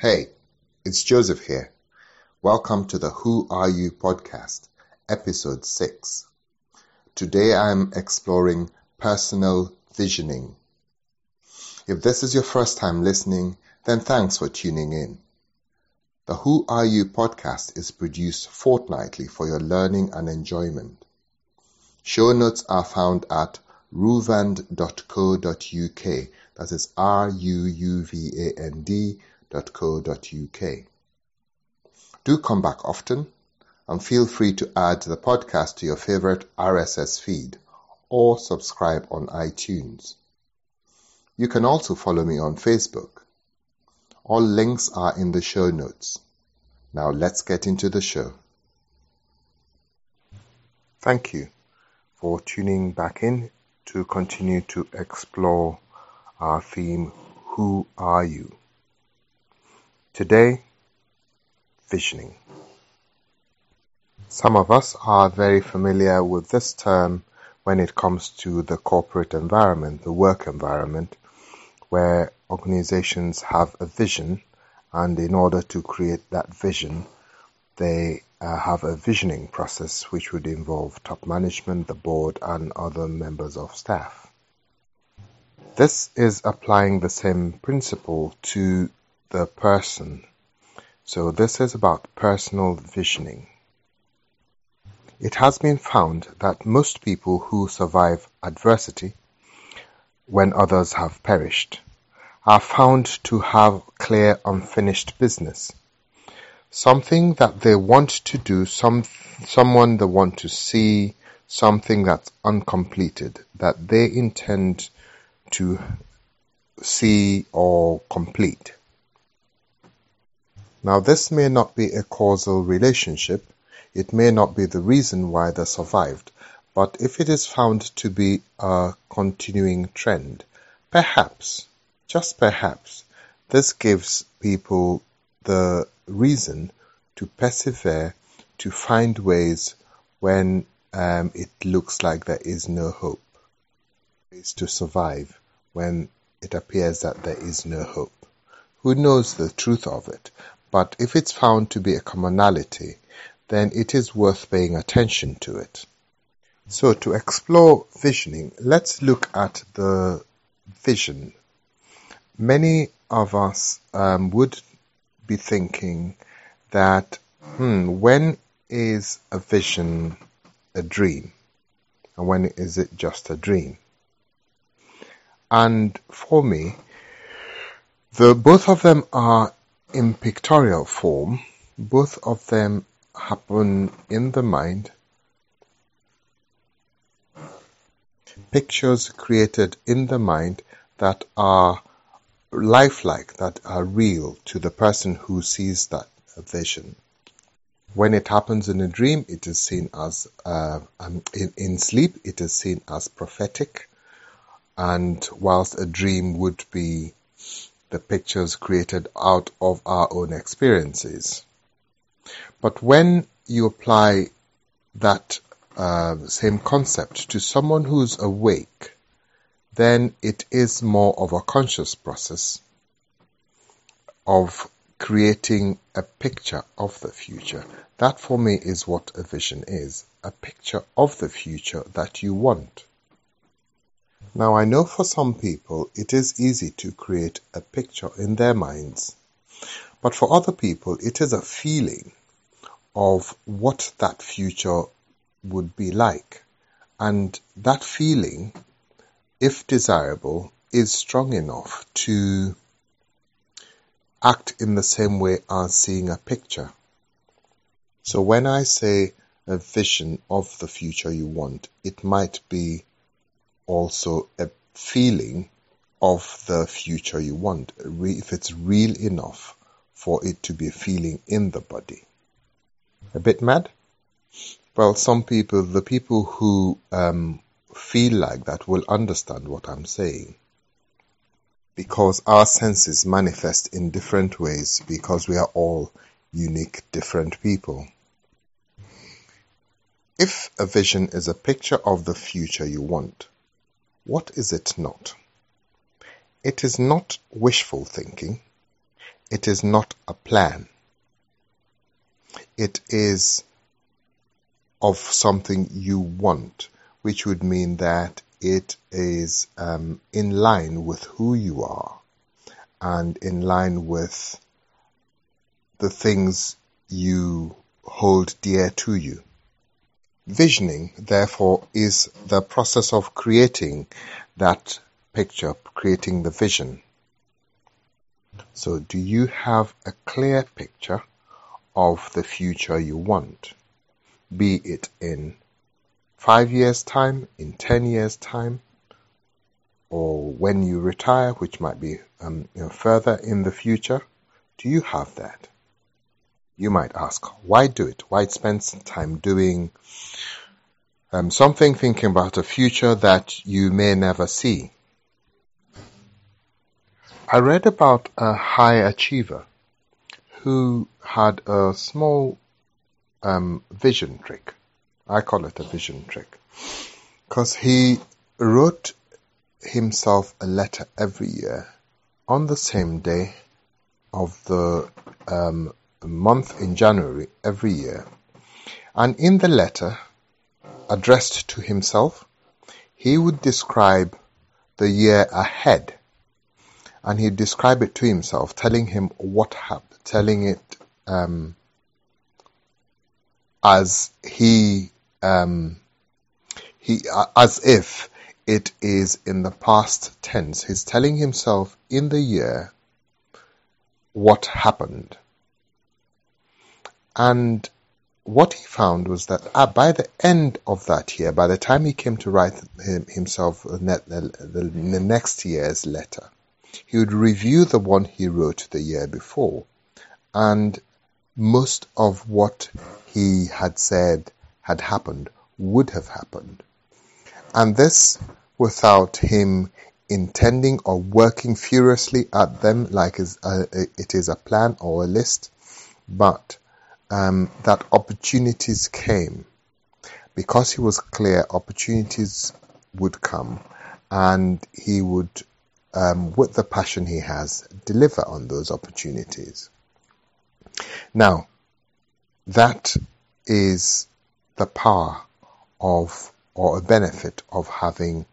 Hey, it's Joseph here. Welcome to the Who Are You podcast, episode 6. Today I am exploring personal visioning. If this is your first time listening, then thanks for tuning in. The Who Are You podcast is produced fortnightly for your learning and enjoyment. Show notes are found at ruvand.co.uk, That is R U U V A N D www.ccc.co.uk. Do come back often and feel free to add the podcast to your favorite RSS feed or subscribe on iTunes. You can also follow me on Facebook. All links are in the show notes. Now let's get into the show. Thank you for tuning back in to continue to explore our theme, Who Are You? Today, visioning. Some of us are very familiar with this term when it comes to the corporate environment, the work environment, where organizations have a vision, and in order to create that vision, they uh, have a visioning process which would involve top management, the board, and other members of staff. This is applying the same principle to the person. So this is about personal visioning. It has been found that most people who survive adversity when others have perished are found to have clear unfinished business. Something that they want to do, some, someone they want to see, something that's uncompleted that they intend to see or complete. Now this may not be a causal relationship, it may not be the reason why they survived, but if it is found to be a continuing trend, perhaps, just perhaps, this gives people the reason to persevere, to find ways when um, it looks like there is no hope, ways to survive when it appears that there is no hope. Who knows the truth of it? But if it's found to be a commonality, then it is worth paying attention to it. So to explore visioning, let's look at the vision. Many of us um, would be thinking that, hmm, when is a vision a dream? And when is it just a dream? And for me, the both of them are in pictorial form, both of them happen in the mind. Pictures created in the mind that are lifelike, that are real to the person who sees that vision. When it happens in a dream, it is seen as, uh, um, in, in sleep, it is seen as prophetic. And whilst a dream would be the pictures created out of our own experiences. But when you apply that uh, same concept to someone who's awake, then it is more of a conscious process of creating a picture of the future. That for me is what a vision is a picture of the future that you want. Now I know for some people it is easy to create a picture in their minds, but for other people it is a feeling of what that future would be like. And that feeling, if desirable, is strong enough to act in the same way as seeing a picture. So when I say a vision of the future you want, it might be also a feeling of the future you want, if it's real enough for it to be a feeling in the body. A bit mad? Well, some people, the people who um, feel like that will understand what I'm saying. Because our senses manifest in different ways because we are all unique, different people. If a vision is a picture of the future you want, what is it not? It is not wishful thinking. it is not a plan. It is of something you want, which would mean that it is um, in line with who you are and in line with the things you hold dear to you. Visioning, therefore, is the process of creating that picture, creating the vision. So, do you have a clear picture of the future you want? Be it in five years' time, in ten years' time, or when you retire, which might be um, you know, further in the future? Do you have that? You might ask, why do it? Why spend time doing um, something, thinking about a future that you may never see? I read about a high achiever who had a small um, vision trick. I call it a vision trick because he wrote himself a letter every year on the same day of the um, month in January every year. And in the letter addressed to himself, he would describe the year ahead. And he'd describe it to himself, telling him what happened, telling it um, as he um, he as if it is in the past tense. He's telling himself in the year what happened. And what he found was that uh, by the end of that year, by the time he came to write himself the, next year's letter, he would review the one he wrote the year before. And most of what he had said had happened would have happened. And this without him intending or working furiously at them like it is a plan or a list, but um, that opportunities came. Because he was clear, opportunities would come, and he would, um, with the passion he has, deliver on those opportunities. Now, that is the power of or a benefit of having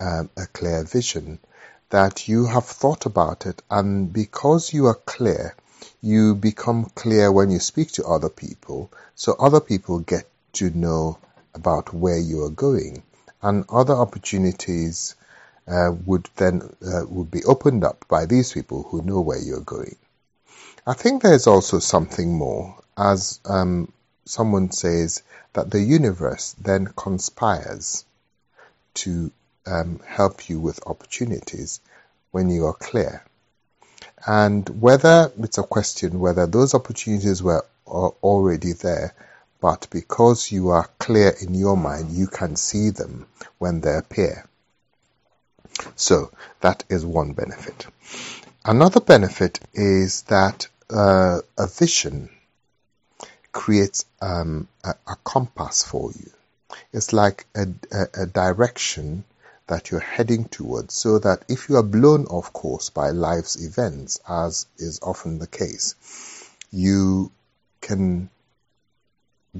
um, a clear vision that you have thought about it and because you are clear you become clear when you speak to other people, so other people get to know about where you are going, and other opportunities uh, would then uh, would be opened up by these people who know where you're going. I think there's also something more, as um, someone says that the universe then conspires to um, help you with opportunities when you are clear. And whether it's a question whether those opportunities were already there, but because you are clear in your mind, you can see them when they appear. So that is one benefit. Another benefit is that uh, a vision creates um, a, a, compass for you. It's like a, a, a direction that you're heading towards so that if you are blown off course by life's events, as is often the case, you can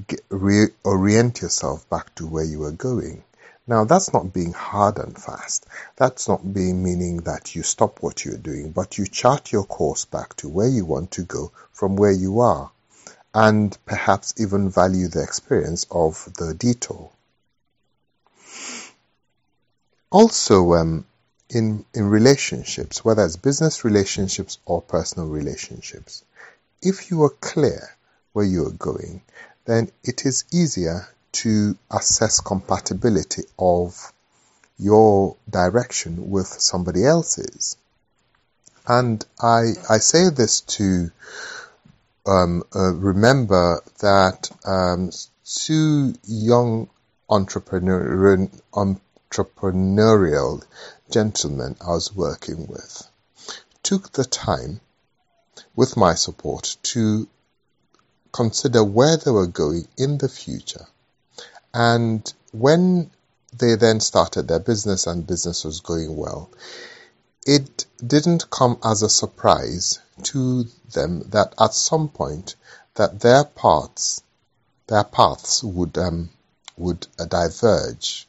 get, reorient yourself back to where you are going. Now, that's not being hard and fast. That's not being meaning that you stop what you're doing, but you chart your course back to where you want to go from where you are, and perhaps even value the experience of the detour. Also, um, in in relationships, whether it's business relationships or personal relationships, if you are clear where you are going, then it is easier to assess compatibility of your direction with somebody else's. And I I say this to um, uh, remember that um, two young entrepreneur, um, entrepreneurial gentleman I was working with took the time, with my support, to consider where they were going in the future. And when they then started their business and business was going well, it didn't come as a surprise to them that at some point that their paths their paths would um, would uh, diverge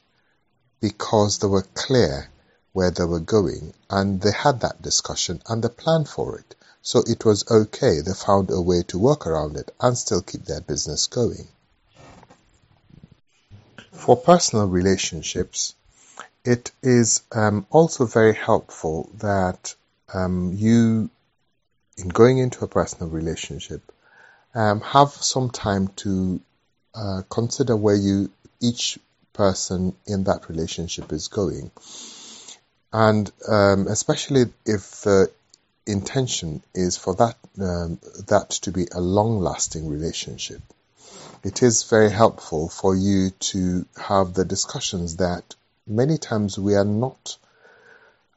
because they were clear where they were going and they had that discussion and they planned for it. So it was okay. They found a way to work around it and still keep their business going. For personal relationships, it is um, also very helpful that um, you, in going into a personal relationship, um, have some time to uh, consider where you each person in that relationship is going, and um, especially if the intention is for that um, that to be a long-lasting relationship. It is very helpful for you to have the discussions that many times we are not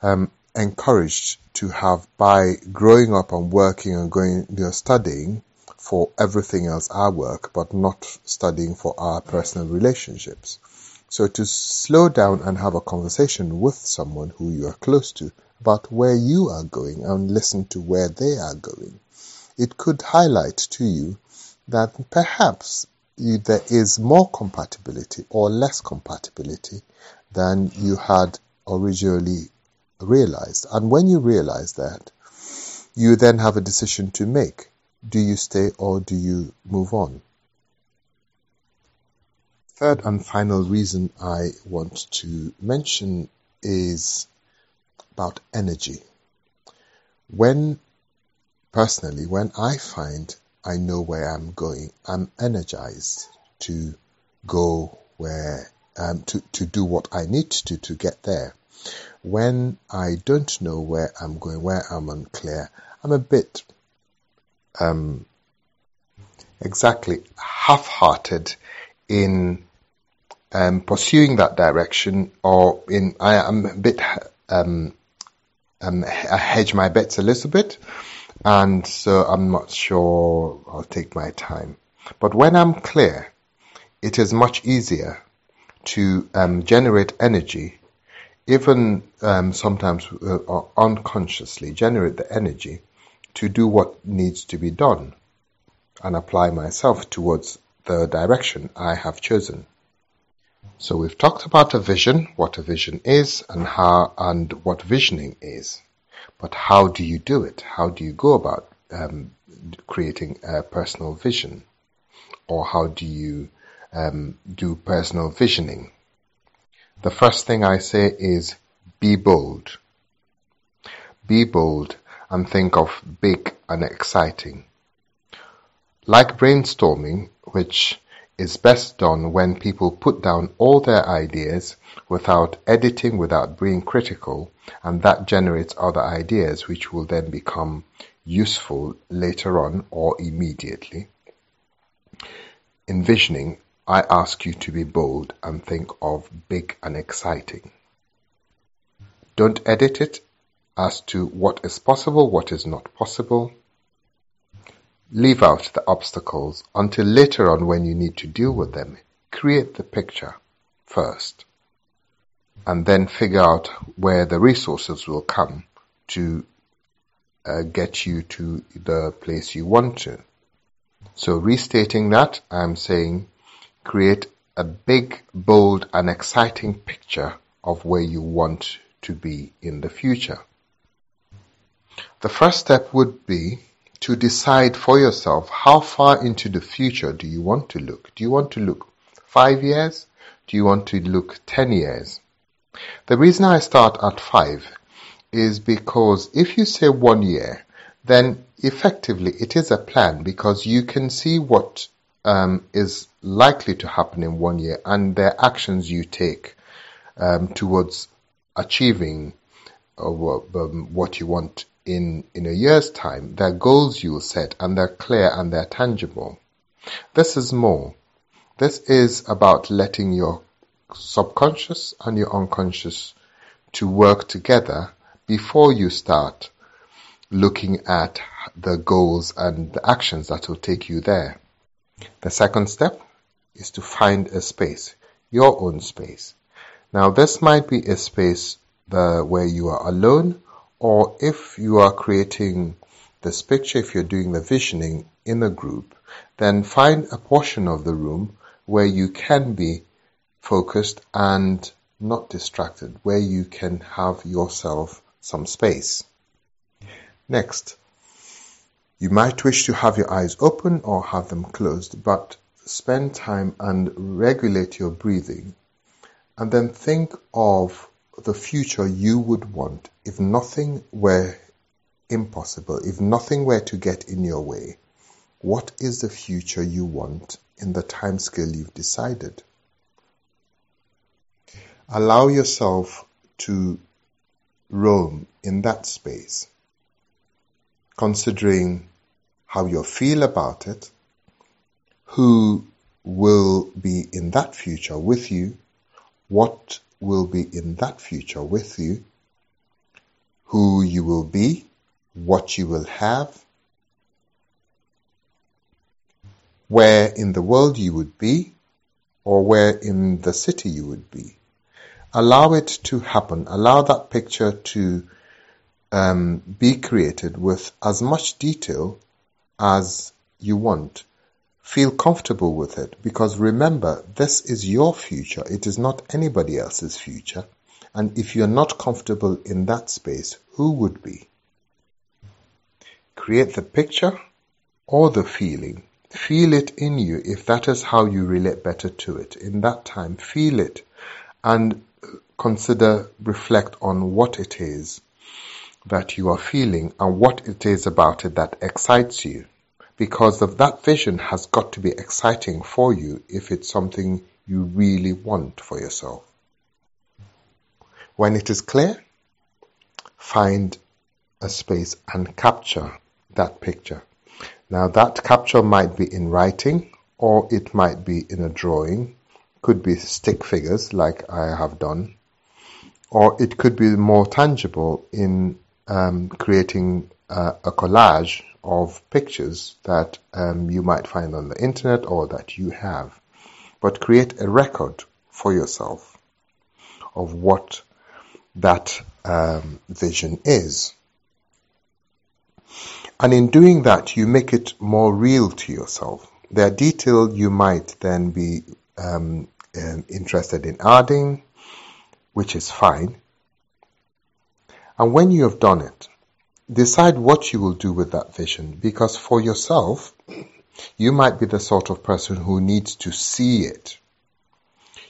um, encouraged to have by growing up and working and going, you know, studying for everything else our work, but not studying for our personal relationships. So to slow down and have a conversation with someone who you are close to about where you are going and listen to where they are going, it could highlight to you that perhaps you, there is more compatibility or less compatibility than you had originally realized. And when you realize that, you then have a decision to make. Do you stay or do you move on? Third and final reason I want to mention is about energy. When, personally, when I find I know where I'm going, I'm energized to go where, um, to, to do what I need to to get there. When I don't know where I'm going, where I'm unclear, I'm a bit um, exactly half-hearted in um, pursuing that direction, or in I am a bit um, um, I hedge my bets a little bit, and so I'm not sure. I'll take my time. But when I'm clear, it is much easier to um, generate energy, even um, sometimes uh, unconsciously generate the energy to do what needs to be done and apply myself towards the direction I have chosen. So we've talked about a vision, what a vision is and how and what visioning is. But how do you do it? How do you go about um, creating a personal vision? Or how do you um, do personal visioning? The first thing I say is be bold. Be bold and think of big and exciting. Like brainstorming, which is best done when people put down all their ideas without editing, without being critical, and that generates other ideas which will then become useful later on or immediately. Envisioning, I ask you to be bold and think of big and exciting. Don't edit it, as to what is possible, what is not possible. Leave out the obstacles until later on when you need to deal with them. Create the picture first and then figure out where the resources will come to uh, get you to the place you want to. So restating that, I'm saying create a big, bold and exciting picture of where you want to be in the future. The first step would be to decide for yourself how far into the future do you want to look? Do you want to look five years? Do you want to look 10 years? The reason I start at five is because if you say one year, then effectively it is a plan because you can see what um, is likely to happen in one year and the actions you take um, towards achieving uh, um, what you want in, in a year's time, they're goals you will set and they're clear and they're tangible. This is more. This is about letting your subconscious and your unconscious to work together before you start looking at the goals and the actions that will take you there. The second step is to find a space, your own space. Now this might be a space the, where you are alone or if you are creating this picture, if you're doing the visioning in a group, then find a portion of the room where you can be focused and not distracted, where you can have yourself some space. Next, you might wish to have your eyes open or have them closed, but spend time and regulate your breathing and then think of the future you would want if nothing were impossible, if nothing were to get in your way. What is the future you want in the time scale you've decided? Allow yourself to roam in that space, considering how you feel about it, who will be in that future with you, what will be in that future with you, who you will be, what you will have, where in the world you would be, or where in the city you would be. Allow it to happen. Allow that picture to um, be created with as much detail as you want Feel comfortable with it because remember, this is your future. It is not anybody else's future. And if you're not comfortable in that space, who would be? Create the picture or the feeling. Feel it in you if that is how you relate better to it. In that time, feel it and consider, reflect on what it is that you are feeling and what it is about it that excites you because of that vision has got to be exciting for you if it's something you really want for yourself. When it is clear, find a space and capture that picture. Now that capture might be in writing or it might be in a drawing, could be stick figures like I have done, or it could be more tangible in um, creating uh, a collage of pictures that um, you might find on the internet or that you have, but create a record for yourself of what that um, vision is. And in doing that, you make it more real to yourself. There are details you might then be um, um interested in adding, which is fine. And when you have done it, decide what you will do with that vision because for yourself, you might be the sort of person who needs to see it.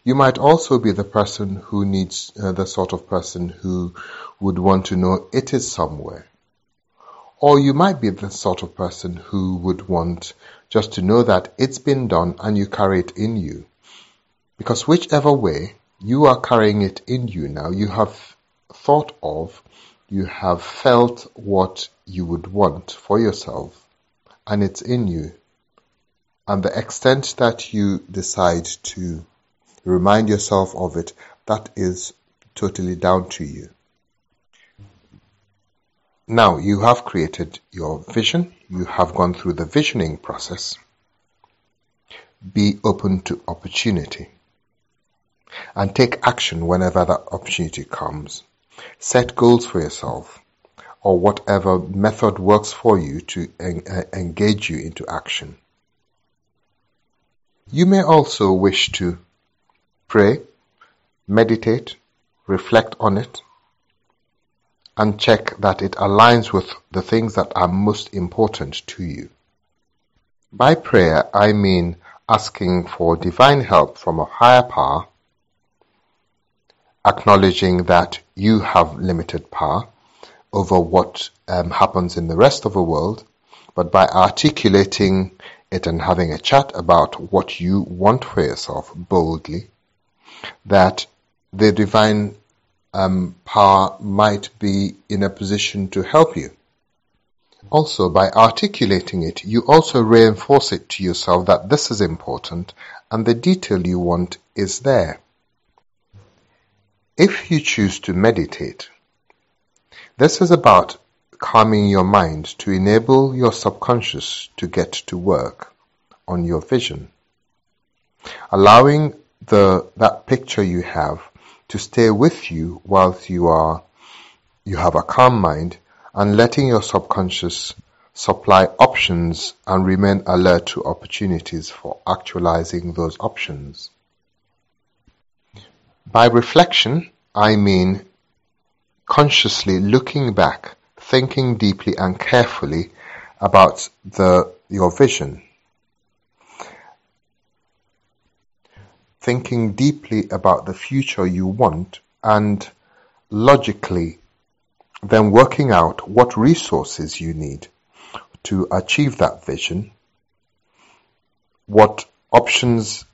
You might also be the person who needs, uh, the sort of person who would want to know it is somewhere. Or you might be the sort of person who would want just to know that it's been done and you carry it in you. Because whichever way, you are carrying it in you now. You have thought of you have felt what you would want for yourself and it's in you. And the extent that you decide to remind yourself of it, that is totally down to you. Now you have created your vision, you have gone through the visioning process. Be open to opportunity and take action whenever that opportunity comes. Set goals for yourself or whatever method works for you to en- uh, engage you into action. You may also wish to pray, meditate, reflect on it, and check that it aligns with the things that are most important to you. By prayer, I mean asking for divine help from a higher power acknowledging that you have limited power over what um, happens in the rest of the world, but by articulating it and having a chat about what you want for yourself boldly, that the divine um, power might be in a position to help you. Also, by articulating it, you also reinforce it to yourself that this is important and the detail you want is there. If you choose to meditate, this is about calming your mind to enable your subconscious to get to work on your vision. Allowing the, that picture you have to stay with you whilst you are you have a calm mind and letting your subconscious supply options and remain alert to opportunities for actualizing those options. By reflection, I mean consciously looking back, thinking deeply and carefully about the your vision. Thinking deeply about the future you want and logically then working out what resources you need to achieve that vision, what options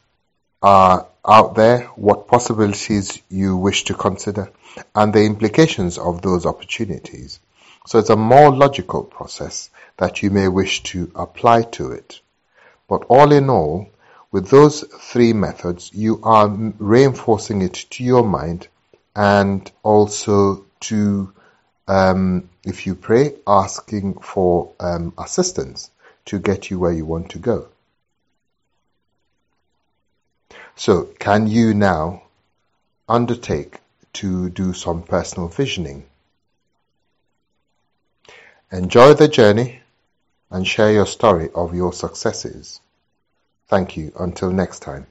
are out there, what possibilities you wish to consider, and the implications of those opportunities. So it's a more logical process that you may wish to apply to it. But all in all, with those three methods, you are reinforcing it to your mind and also to, um, if you pray, asking for um, assistance to get you where you want to go. So, can you now undertake to do some personal visioning? Enjoy the journey and share your story of your successes. Thank you. Until next time.